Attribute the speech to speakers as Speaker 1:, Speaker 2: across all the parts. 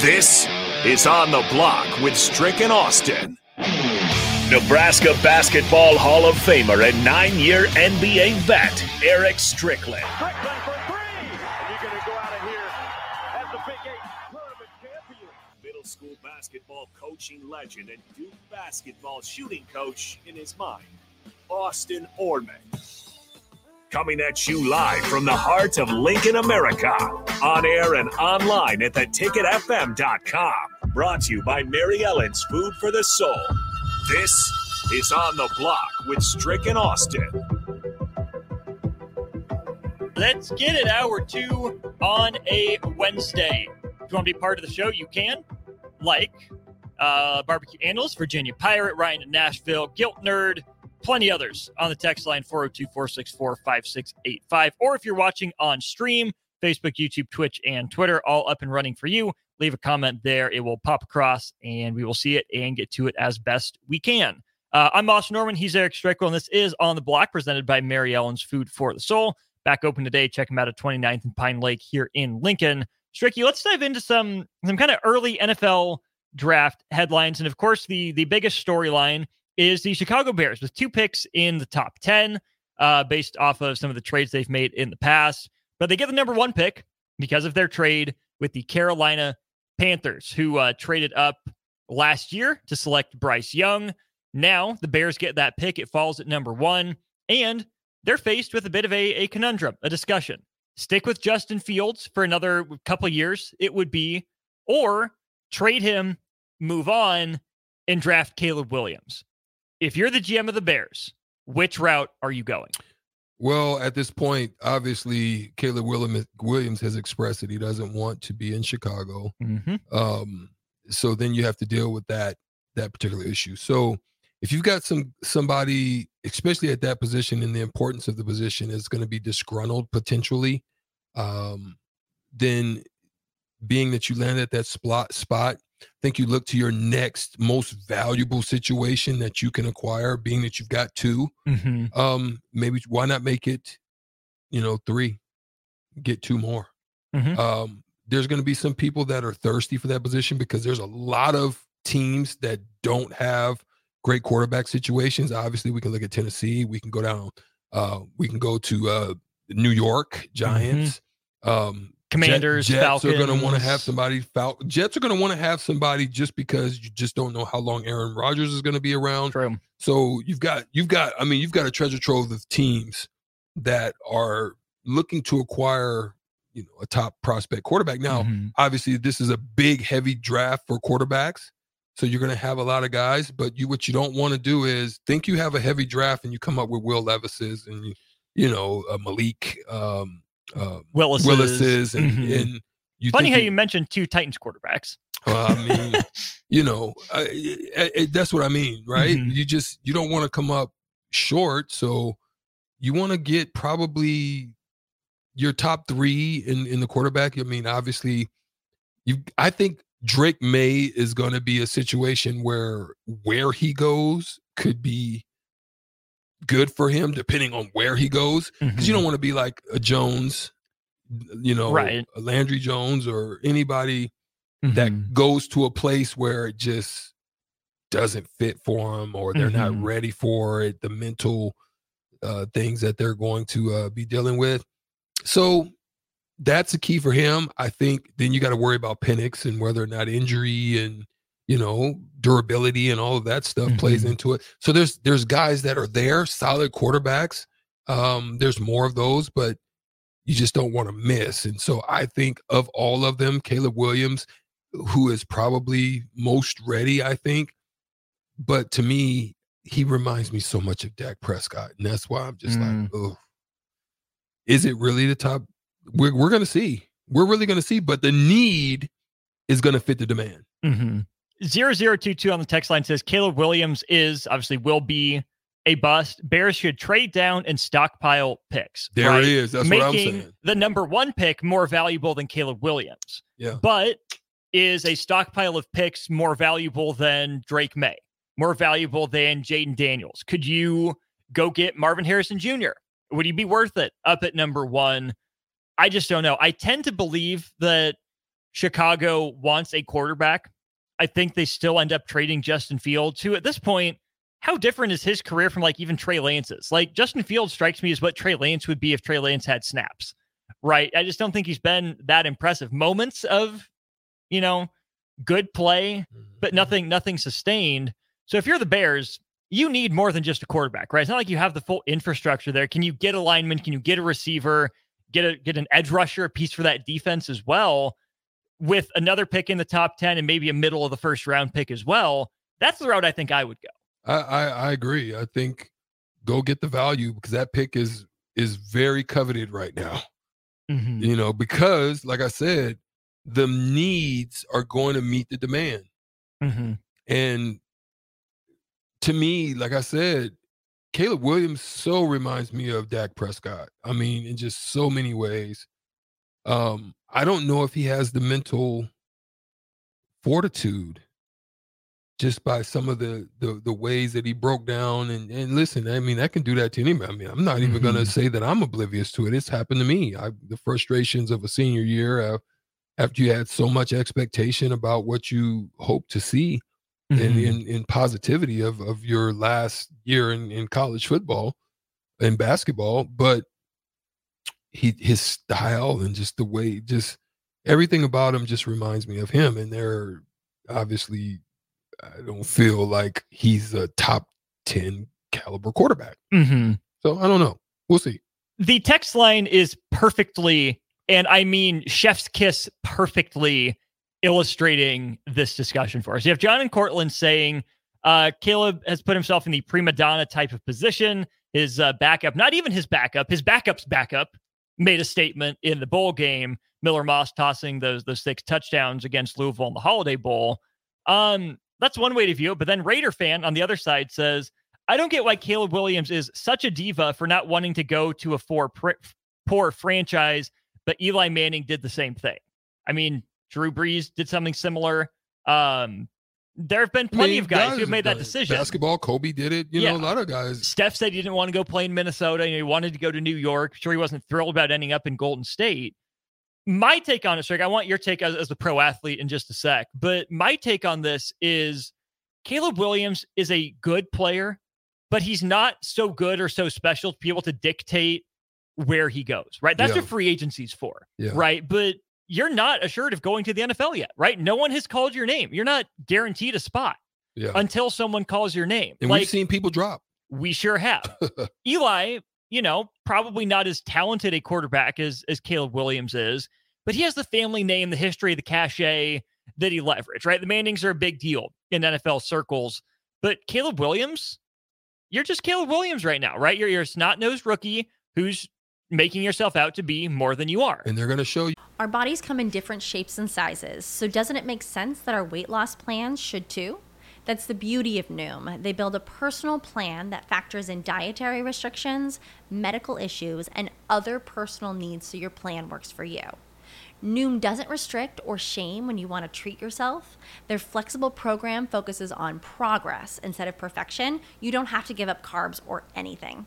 Speaker 1: This is On the Block with Strick and Austin. Nebraska Basketball Hall of Famer and nine year NBA vet, Erick Strickland.
Speaker 2: Strickland for three. And you're going to go out of here as the Big Eight tournament champion.
Speaker 1: Middle school basketball coaching legend and Duke basketball shooting coach in his mind, Austin Orman. Coming at you live from the heart of Lincoln, America. On air and online at theticketfm.com. Brought to you by Mary Ellen's Food for the Soul. This is On the Block with Strick and Austin.
Speaker 3: Let's get it. Hour two on a Wednesday. If you want to be part of the show, you can. Like uh, Barbecue Analyst, Virginia Pirate, Ryan in Nashville, Guilt Nerd, plenty others on the text line 402 464 5685. Or if you're watching on stream, Facebook, YouTube, Twitch, and Twitter, all up and running for you. Leave a comment there. It will pop across and we will see it and get to it as best we can. Uh, I'm Austin Norman. He's Eric Strickle, and this is On the Block presented by Mary Ellen's Food for the Soul. Back open today. Check them out at 29th and Pine Lake here in Lincoln. Stricky, let's dive into some some kind of early NFL draft headlines. And of course, the the biggest storyline is the Chicago Bears with two picks in the top 10, uh, based off of some of the trades they've made in the past. But they get the number one pick because of their trade with the Carolina Panthers, who uh, traded up last year to select Bryce Young. Now the Bears get that pick. It falls at number one, and they're faced with a bit of a, a conundrum, a discussion. Stick with Justin Fields for another couple years, it would be, or trade him, move on, and draft Caleb Williams. If you're the GM of the Bears, which route are you going?
Speaker 4: Well, at this point, obviously, Caleb Williams has expressed that he doesn't want to be in Chicago.
Speaker 3: Mm-hmm.
Speaker 4: Um, so then you have to deal with that that particular issue. So if you've got some somebody, especially at that position, and the importance of the position is going to be disgruntled potentially, um, then being that you landed at that spot spot, I think you look to your next most valuable situation that you can acquire, being that you've got 2
Speaker 3: Mm-hmm.
Speaker 4: Um, maybe why not make it, you know, three, get two more.
Speaker 3: Mhm.
Speaker 4: Um, there's going to be some people that are thirsty for that position because there's a lot of teams that don't have great quarterback situations. Obviously, we can look at Tennessee. We can go down. Uh, we can go to uh, New York Giants. Um, Jet-
Speaker 3: Commanders,
Speaker 4: Jets are going to want to have somebody. Fal- Jets are going to want to have somebody just because you just don't know how long Aaron Rodgers is going to be around.
Speaker 3: True.
Speaker 4: So you've got you've got I mean you've got a treasure trove of teams that are looking to acquire you know a top prospect quarterback. Now,
Speaker 3: Mhm.
Speaker 4: obviously this is a big heavy draft for quarterbacks. So you're going to have a lot of guys, but you what you don't want to do is think you have a heavy draft and you come up with Will Levis's and you, you know uh, Malik um, uh,
Speaker 3: Willis's.
Speaker 4: Willis's and,
Speaker 3: Mhm.
Speaker 4: and you
Speaker 3: Funny how
Speaker 4: you-
Speaker 3: you mentioned two Titans quarterbacks.
Speaker 4: well, I mean, you know, I, I- I- that's what I mean, right?
Speaker 3: Mhm.
Speaker 4: You just you don't want to come up short, so you want to get probably your top three in in the quarterback. I mean, obviously, you. I think Drake Maye is going to be a situation where where he goes could be good for him, depending on where he goes, because you don't want to be like a Jones, you know,
Speaker 3: Right.
Speaker 4: a Landry Jones or anybody
Speaker 3: Mhm.
Speaker 4: that goes to a place where it just doesn't fit for them or they're
Speaker 3: Mhm.
Speaker 4: not ready for it the mental uh, things that they're going to uh, be dealing with so that's the key for him. I think then you got to worry about Penix and whether or not injury and you know durability and all of that stuff mm-hmm. plays into it. So there's there's guys that are there, solid quarterbacks. Um, there's more of those, but you just don't want to miss. And so I think of all of them, Caleb Williams, who is probably most ready, I think. But to me, he reminds me so much of Dak Prescott. And that's why I'm just mm. like, oh, is it really the top? We're, we're going to see. We're really going to see. But the need is going to fit the demand.
Speaker 3: Mm-hmm. 0022 on the text line says Caleb Williams is obviously will be a bust. Bears should trade down and stockpile picks.
Speaker 4: There right? it is. That's
Speaker 3: Making
Speaker 4: what I'm saying.
Speaker 3: The number one pick more valuable than Caleb Williams.
Speaker 4: Yeah.
Speaker 3: But is a stockpile of picks more valuable than Drake Maye? More valuable than Jayden Daniels? Could you go get Marvin Harrison Jr.? Would he be worth it up at number one? I just don't know. I tend to believe that Chicago wants a quarterback. I think they still end up trading Justin Fields, who at this point how different is his career from like even Trey Lance's? Like Justin Fields strikes me as what Trey Lance would be if Trey Lance had snaps, right? I just don't think he's been that impressive. Moments of, you know, good play, but mm-hmm. nothing, nothing sustained. So if you're the Bears, you need more than just a quarterback, right? It's not like you have the full infrastructure there. Can you get a lineman? Can you get a receiver? Get a get an edge rusher, a piece for that defense as well, with another pick in the top ten and maybe a middle of the first round pick as well. That's the route I think I would go.
Speaker 4: I, I, I agree. I think go get the value because that pick is is very coveted right now. Mm-hmm. You know, because like I said, the needs are going to meet the demand. Mm-hmm. And to me, like I said, Caleb Williams so reminds me of Dak Prescott. I mean, in just so many ways. Um, I don't know if he has the mental fortitude just by some of the, the the ways that he broke down and and listen i mean i can do that to anybody i mean i'm not even mm-hmm. going to say that i'm oblivious to it it's happened to me I, the frustrations of a senior year uh, after you had so much expectation about what you hope to see mm-hmm. in, in, in positivity of of your last year in, in college football and basketball but he his style and just the way just everything about him just reminds me of him and they're obviously I don't feel like he's a top 10 caliber quarterback.
Speaker 3: Mm-hmm.
Speaker 4: So I don't know. We'll see.
Speaker 3: The text line is perfectly, and I mean chef's kiss perfectly illustrating this discussion for us. You have John and Cortland saying uh, Caleb has put himself in the prima donna type of position. His uh, backup, not even his backup, his backup's backup, made a statement in the bowl game. Miller Moss tossing those those six touchdowns against Louisville in the Holiday Bowl. Um, that's one way to view it. But then Raider fan on the other side says, I don't get why Caleb Williams is such a diva for not wanting to go to a four pr- poor franchise, but Eli Manning did the same thing. I mean, Drew Brees did something similar. Um, there have been plenty of guys, guys who have made that decision.
Speaker 4: Basketball, Kobe did it. You yeah. know, a lot of guys.
Speaker 3: Steph said he didn't want to go play in Minnesota. he wanted to go to New York. Sure, he wasn't thrilled about ending up in Golden State my take on it, Strick, I want your take as, as a pro athlete in just a sec. But my take on this is Caleb Williams is a good player, but he's not so good or so special to be able to dictate where he goes, right? That's yeah. what free agency's for, yeah. right? But you're not assured of going to the NFL yet, right? No one has called your name. You're not guaranteed a spot yeah. until someone calls your name.
Speaker 4: And like, we've seen people drop.
Speaker 3: We sure have. Eli you know, probably not as talented a quarterback as as Caleb Williams is, but he has the family name, the history, the cachet that he leveraged, right? The Mannings are a big deal in NFL circles, but Caleb Williams, you're just Caleb Williams right now, right? You're you're a snot-nosed rookie who's making yourself out to be more than you are.
Speaker 4: And they're going to show you.
Speaker 5: Our bodies come in different shapes and sizes, so doesn't it make sense that our weight loss plans should too? That's the beauty of Noom. They build a personal plan that factors in dietary restrictions, medical issues, and other personal needs so your plan works for you. Noom doesn't restrict or shame when you want to treat yourself. Their flexible program focuses on progress instead of perfection. You don't have to give up carbs or anything.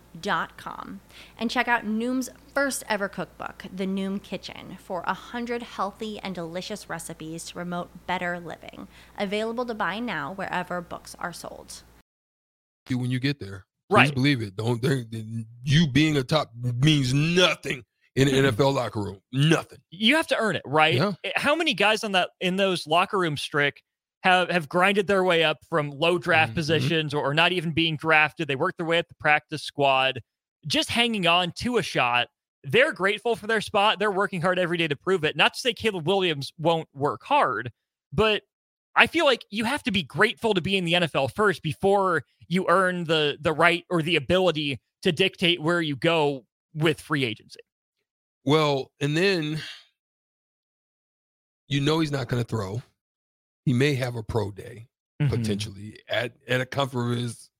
Speaker 5: Dot com and check out Noom's first ever cookbook, The Noom Kitchen, for a hundred healthy and delicious recipes to promote better living. Available to buy now wherever books are sold.
Speaker 4: when you get there. Please
Speaker 3: Right.
Speaker 4: believe it. Don't think you being a top means nothing in an NFL locker room. Nothing.
Speaker 3: you have to earn it, right?
Speaker 4: Yeah.
Speaker 3: How many guys on that in those locker room strick have have grinded their way up from low draft
Speaker 4: Mhm.
Speaker 3: positions or, or not even being drafted? They work their way up the practice squad, just hanging on to a shot. They're grateful for their spot. They're working hard every day to prove it. Not to say Caleb Williams won't work hard, but I feel like you have to be grateful to be in the NFL first before you earn the the right or the ability to dictate where you go with free agency.
Speaker 4: Well, and then you know he's not going to throw. He may have a pro day
Speaker 3: Mm-hmm.
Speaker 4: potentially at at a comfort of his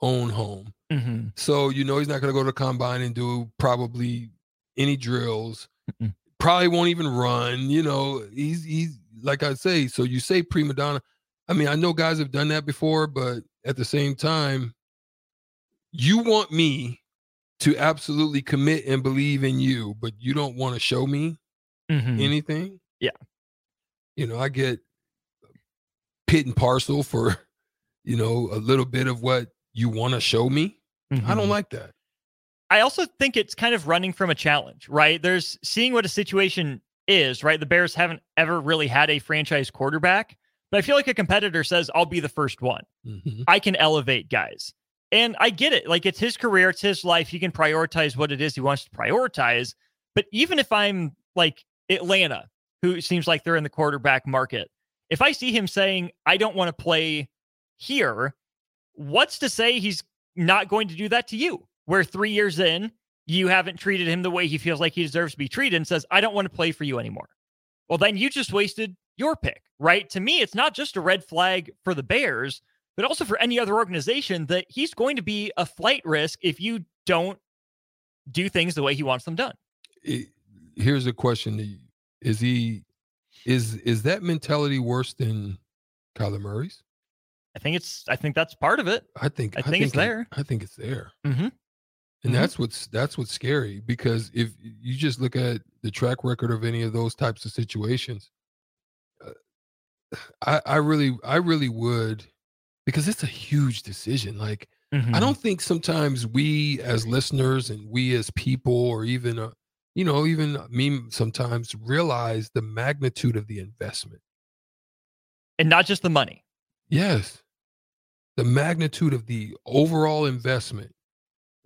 Speaker 4: own home.
Speaker 3: Mhm.
Speaker 4: So you know he's not going to go to combine and do probably any drills.
Speaker 3: Mm-mm.
Speaker 4: Probably won't even run. You know, he's he's like I say. So you say prima donna. I mean, I know guys have done that before, but at the same time, you want me to absolutely commit and believe in you, but you don't want to show me
Speaker 3: Mhm.
Speaker 4: anything.
Speaker 3: Yeah.
Speaker 4: You know, I get pit and parcel for, you know, a little bit of what you want to show me. I
Speaker 3: Mhm.
Speaker 4: don't like that.
Speaker 3: I also think it's kind of running from a challenge, right? There's seeing what a situation is, right? The Bears haven't ever really had a franchise quarterback, but I feel like a competitor says, I'll be the first one.
Speaker 4: Mhm.
Speaker 3: I can elevate guys. And I get it. Like it's his career, it's his life. He can prioritize what it is he wants to prioritize. But even if I'm like Atlanta, who seems like they're in the quarterback market, if I see him saying, I don't want to play here, what's to say he's not going to do that to you? Where three years in, you haven't treated him the way he feels like he deserves to be treated and says, I don't want to play for you anymore. Well, then you just wasted your pick, right? To me, it's not just a red flag for the Bears, but also for any other organization that he's going to be a flight risk if you don't do things the way he wants them done.
Speaker 4: Here's a question. Is he is is that mentality worse than Kyler Murray's?
Speaker 3: I think it's I think that's part of it.
Speaker 4: I think
Speaker 3: I think it's
Speaker 4: it-
Speaker 3: there.
Speaker 4: I think it's there.
Speaker 3: Mhm.
Speaker 4: And
Speaker 3: Mhm.
Speaker 4: that's what's that's what's scary because if you just look at the track record of any of those types of situations, uh, I I really I really would because it's a huge decision. Like
Speaker 3: Mm-hmm.
Speaker 4: I don't think sometimes we as listeners and we as people or even uh, you know even me sometimes realize the magnitude of the investment.
Speaker 3: and not just the money.
Speaker 4: Yes. The magnitude of the overall investment.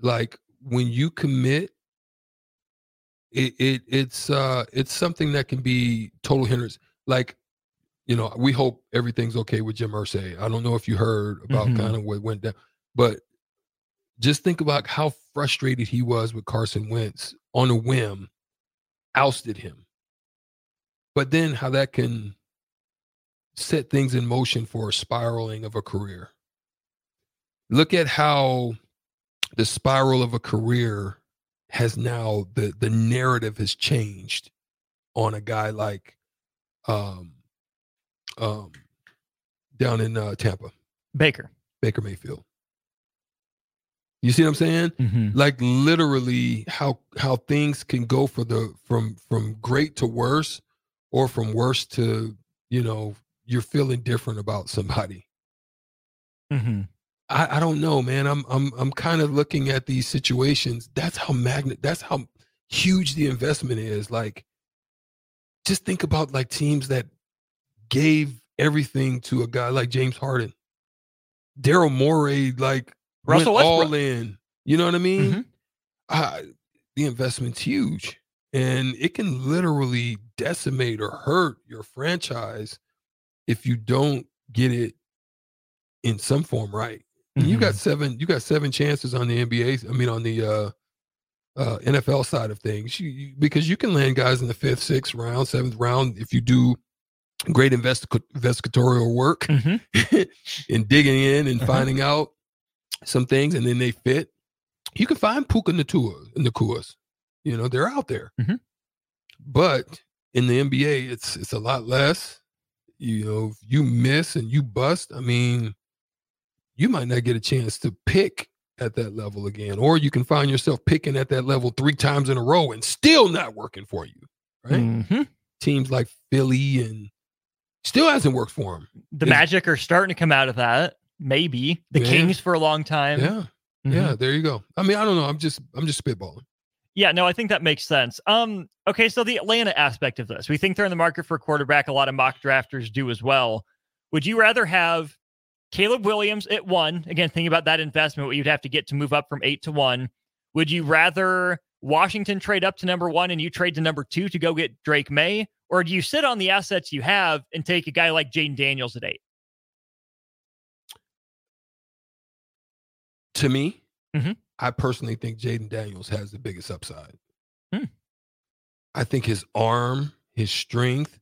Speaker 4: Like when you commit it, it it's uh it's something that can be total hindrance. Like, you know, we hope everything's okay with Jim Irsay. I don't know if you heard about
Speaker 3: Mhm.
Speaker 4: kind of what went down, but just think about how frustrated he was with Carson Wentz on a whim, ousted him. But then how that can set things in motion for a spiraling of a career. Look at how the spiral of a career has now the the narrative has changed on a guy like um um down in uh, Tampa,
Speaker 3: Baker.
Speaker 4: Baker Mayfield. You see what I'm saying?
Speaker 3: Mm-hmm.
Speaker 4: like literally how how things can go for the from from great to worse or from worse to you know you're feeling different about somebody
Speaker 3: Mm-hmm.
Speaker 4: i i don't know man i'm i'm i'm kind of looking at these situations that's how magnet that's how huge the investment is like just think about like teams that gave everything to a guy like james harden daryl morey like
Speaker 3: Russell
Speaker 4: went all in you know what i mean
Speaker 3: Mhm.
Speaker 4: uh, the investment's huge and it can literally decimate or hurt your franchise if you don't get it in some form right you
Speaker 3: Mm-hmm.
Speaker 4: got seven you got seven chances on the nba i mean on the uh uh nfl side of things you, you, because you can land guys in the fifth sixth round seventh round if you do great investi- investigatorial work
Speaker 3: Mhm.
Speaker 4: and digging in and
Speaker 3: Uh-huh.
Speaker 4: finding out some things, and then they fit. You can find Puka Nacua, Nacuas. You know, they're out there.
Speaker 3: Mhm.
Speaker 4: But in the NBA, it's it's a lot less. You know, if you miss and you bust, I mean, you might not get a chance to pick at that level again, or you can find yourself picking at that level three times in a row and still not working for you. Right?
Speaker 3: Mhm.
Speaker 4: Teams like Philly and still hasn't worked for them.
Speaker 3: The
Speaker 4: Is-
Speaker 3: Magic are starting to come out of that. Maybe the
Speaker 4: Yeah.
Speaker 3: Kings for a long time.
Speaker 4: Yeah,
Speaker 3: Mhm.
Speaker 4: yeah. There you go. I mean, I don't know. I'm just I'm just spitballing.
Speaker 3: Yeah, no, I think that makes sense. Um, okay, so the Atlanta aspect of this, we think they're in the market for a quarterback. A lot of mock drafters do as well. Would you rather have Caleb Williams at one? Again, thinking about that investment, what you'd have to get to move up from eight to one. Would you rather Washington trade up to number one and you trade to number two to go get Drake Maye? Or do you sit on the assets you have and take a guy like Jayden Daniels at eight?
Speaker 4: To me,
Speaker 3: Mhm.
Speaker 4: I personally think Jayden Daniels has the biggest upside.
Speaker 3: Hmm.
Speaker 4: I think his arm, his strength.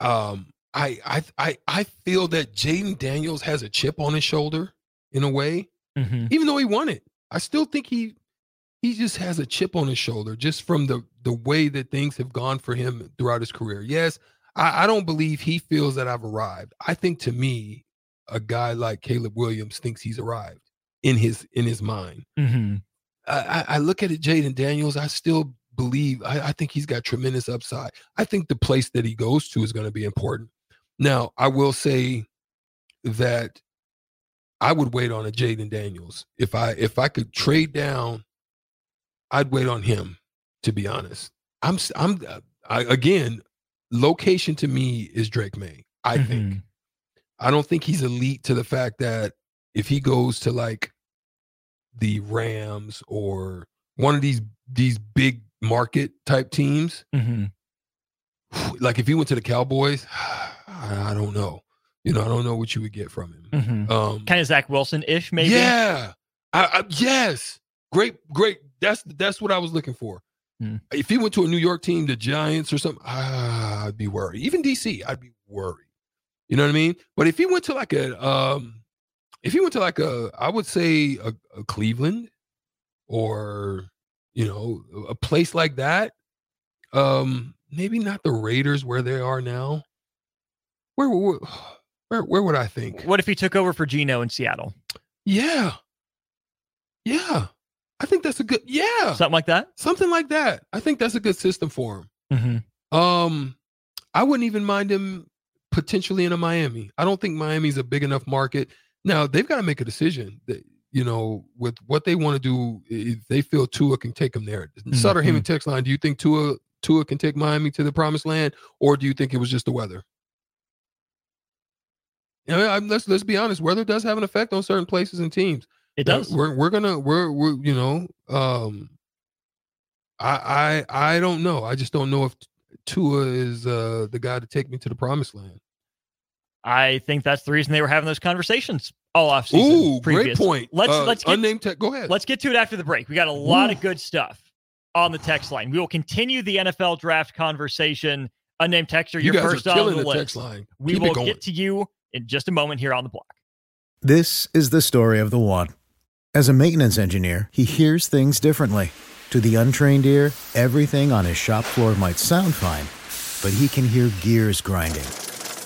Speaker 4: Um, I I I I feel that Jayden Daniels has a chip on his shoulder in a way,
Speaker 3: Mm-hmm.
Speaker 4: even though he won it. I still think he he just has a chip on his shoulder just from the the way that things have gone for him throughout his career. Yes, I, I don't believe he feels that I've arrived. I think to me, a guy like Caleb Williams thinks he's arrived in his in his mind.
Speaker 3: Mm-hmm.
Speaker 4: I, I look at it, Jayden Daniels. I still believe. I, I think he's got tremendous upside. I think the place that he goes to is going to be important. Now, I will say that I would wait on a Jayden Daniels if I if I could trade down. I'd wait on him. To be honest, I'm I'm uh, I, again. Location to me is Drake Maye. I think.
Speaker 3: Mhm.
Speaker 4: I don't think he's elite to the fact that if he goes to like the Rams or one of these these big market type teams,
Speaker 3: Mm-hmm.
Speaker 4: like if he went to the Cowboys, I don't know. You know, I don't know what you would get from him.
Speaker 3: Mm-hmm.
Speaker 4: Um,
Speaker 3: Kind of Zach Wilson ish, maybe.
Speaker 4: Yeah. I, I, yes. Great, great. That's that's what I was looking for.
Speaker 3: Hmm.
Speaker 4: If he went to a New York team, the Giants or something, ah, I'd be worried. Even DC, I'd be worried. You know what I mean? But if he went to like a, um, if he went to like a, I would say a, a Cleveland, or you know, a place like that. Um, maybe not the Raiders where they are now. Where, where, where, where would I think?
Speaker 3: What if he took over for Gino in Seattle?
Speaker 4: Yeah. Yeah. I think that's a good yeah.
Speaker 3: Something like that?
Speaker 4: Something like that. I think that's a good system for him.
Speaker 3: Mm-hmm.
Speaker 4: Um I wouldn't even mind him potentially in a Miami. I don't think Miami's a big enough market. Now, they've got to make a decision that you know, with what they want to do, if they feel Tua can take them there. Sutter Heyman text line, do you think Tua Tua can take Miami to the promised land, or do you think it was just the weather? You know, I'm, let's let's be honest. Weather does have an effect on certain places and teams.
Speaker 3: It does.
Speaker 4: We're we're gonna we're we're you know um I I I don't know. I just don't know if Tua is uh the guy to take me to the promised land.
Speaker 3: I think that's the reason they were having those conversations all off season.
Speaker 4: Ooh, great point.
Speaker 3: Let's
Speaker 4: Uh,
Speaker 3: let's get
Speaker 4: unnamed tech. Go ahead.
Speaker 3: let's get to it after the break. We got a lot
Speaker 4: Ooh.
Speaker 3: of good stuff on the text line. We will continue the NFL draft conversation. Unnamed texter,
Speaker 4: you
Speaker 3: you're
Speaker 4: guys
Speaker 3: first
Speaker 4: are
Speaker 3: on
Speaker 4: killing
Speaker 3: the
Speaker 4: the,
Speaker 3: list.
Speaker 4: text line.
Speaker 3: We
Speaker 4: Keep
Speaker 3: will get to you in just a moment here on the block.
Speaker 6: This is the story of the one. As a maintenance engineer, he hears things differently. To the untrained ear, everything on his shop floor might sound fine, but he can hear gears grinding